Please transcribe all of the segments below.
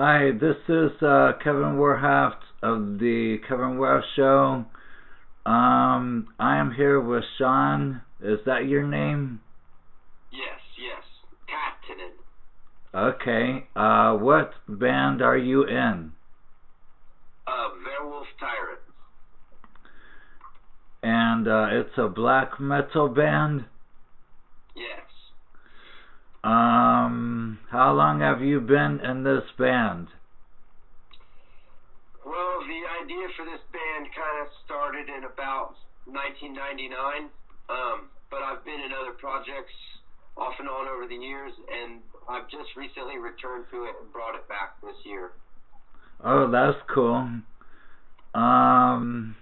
Hi, this is uh, Kevin Warhaft of the Kevin Warhaft Show. Um, I am here with Sean. Is that your name? Yes, yes. Captain. Okay. Uh, what band are you in? Uh, Verwulf Tyrant. And uh, it's a black metal band? Yes. Um, how long have you been in this band? Well, the idea for this band kind of started in about 1999, um, but I've been in other projects off and on over the years, and I've just recently returned to it and brought it back this year. Oh, that's cool. Um,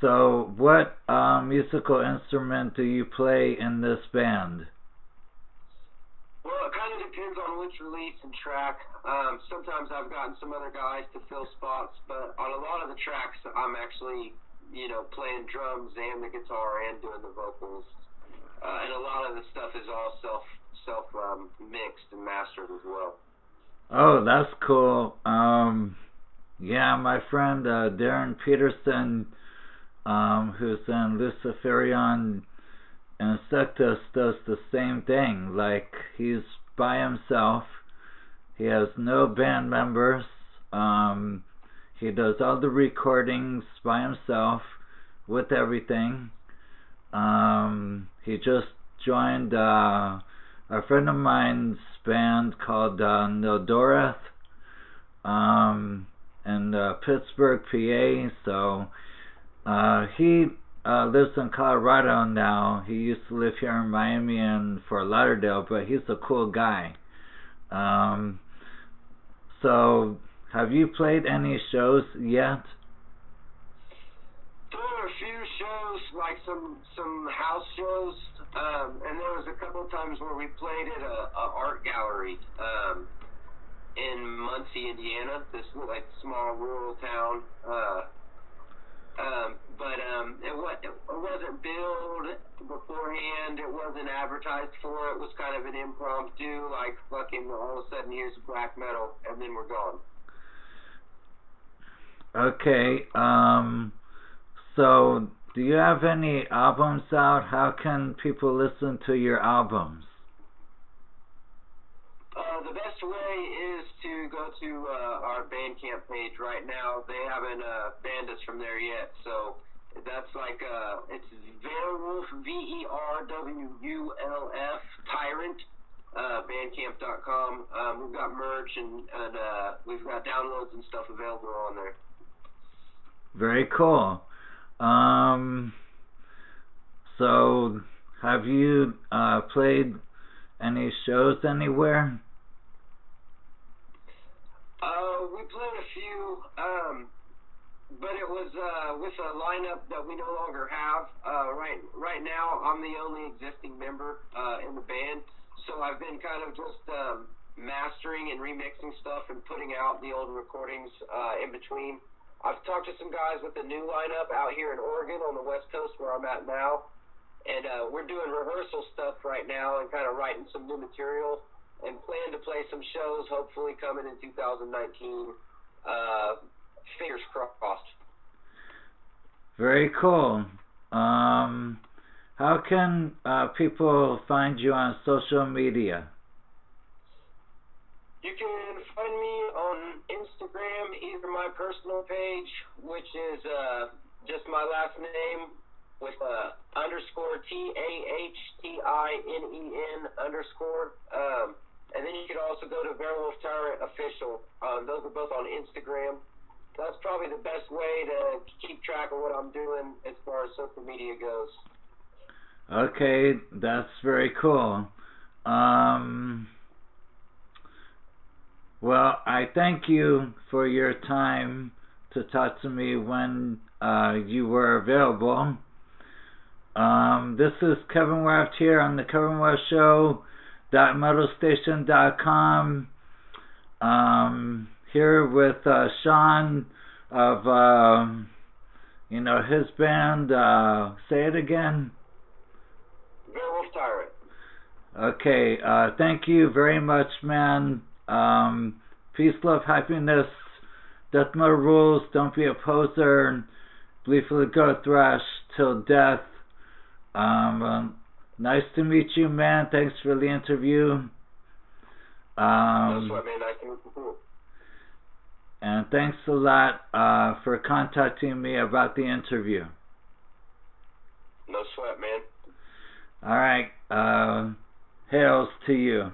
so what uh, musical instrument do you play in this band? Well, it kind of depends on which release and track. Um, sometimes I've gotten some other guys to fill spots, but on a lot of the tracks, I'm actually, you know, playing drums and the guitar and doing the vocals. Uh, and a lot of the stuff is all self self um, mixed and mastered as well. Oh, that's cool. Um, yeah, my friend uh, Darren Peterson, um, who's in Luciferion Insectus does the same thing. Like he's by himself. He has no band members. Um, he does all the recordings by himself with everything. Um, he just joined uh, a friend of mine's band called uh, Nildoreth um, in uh, Pittsburgh, PA. So uh, he uh, lives in Colorado now. He used to live here in Miami and Fort Lauderdale, but he's a cool guy. Um, so, have you played any shows yet? There were a few shows, like some some house shows, um, and there was a couple times where we played at a, a art gallery um, in Muncie, Indiana. This like small rural town. Uh, um, but um, it, was, it wasn't billed beforehand. It wasn't advertised for. It was kind of an impromptu, like fucking all of a sudden here's black metal, and then we're gone. Okay. Um. So, do you have any albums out? How can people listen to your albums? Uh, the best way is to go to uh, our Bandcamp page right now. They haven't uh, banned us from there yet, so that's like uh, it's Verwulf V E R W U L F Tyrant uh, Bandcamp.com. Um, we've got merch and and uh, we've got downloads and stuff available on there. Very cool. Um, so have you uh, played any shows anywhere? Uh, we played a few, um, but it was uh, with a lineup that we no longer have. Uh, right, right now, I'm the only existing member uh, in the band, so I've been kind of just um, mastering and remixing stuff and putting out the old recordings uh, in between. I've talked to some guys with the new lineup out here in Oregon on the West Coast where I'm at now, and uh, we're doing rehearsal stuff right now and kind of writing some new material and plan to play some shows, hopefully coming in 2019. Uh, fingers crossed. Very cool. Um, how can uh, people find you on social media? You can find me on Instagram, either my personal page, which is uh, just my last name with uh, underscore T A H T I N E N underscore. Um, and then you can also go to Verwulf Tyrant Official. Um, those are both on Instagram. That's probably the best way to keep track of what I'm doing as far as social media goes. Okay, that's very cool. Um, well, I thank you for your time to talk to me when uh, you were available. Um, this is Kevin Weft here on the Kevin Weft Show Dot metalstation.com. Um, here with uh, Sean of uh, you know his band. Uh, say it again. Verwulf Tyrant. Okay. Uh, thank you very much, man. Um, peace, love, happiness. Death more rules. Don't be a poser. The go thrash till death. Um, um, nice to meet you, man. Thanks for the interview. Um, no sweat, man. Nice to meet you too. And thanks a lot uh, for contacting me about the interview. No sweat, man. All right. Uh, hails to you.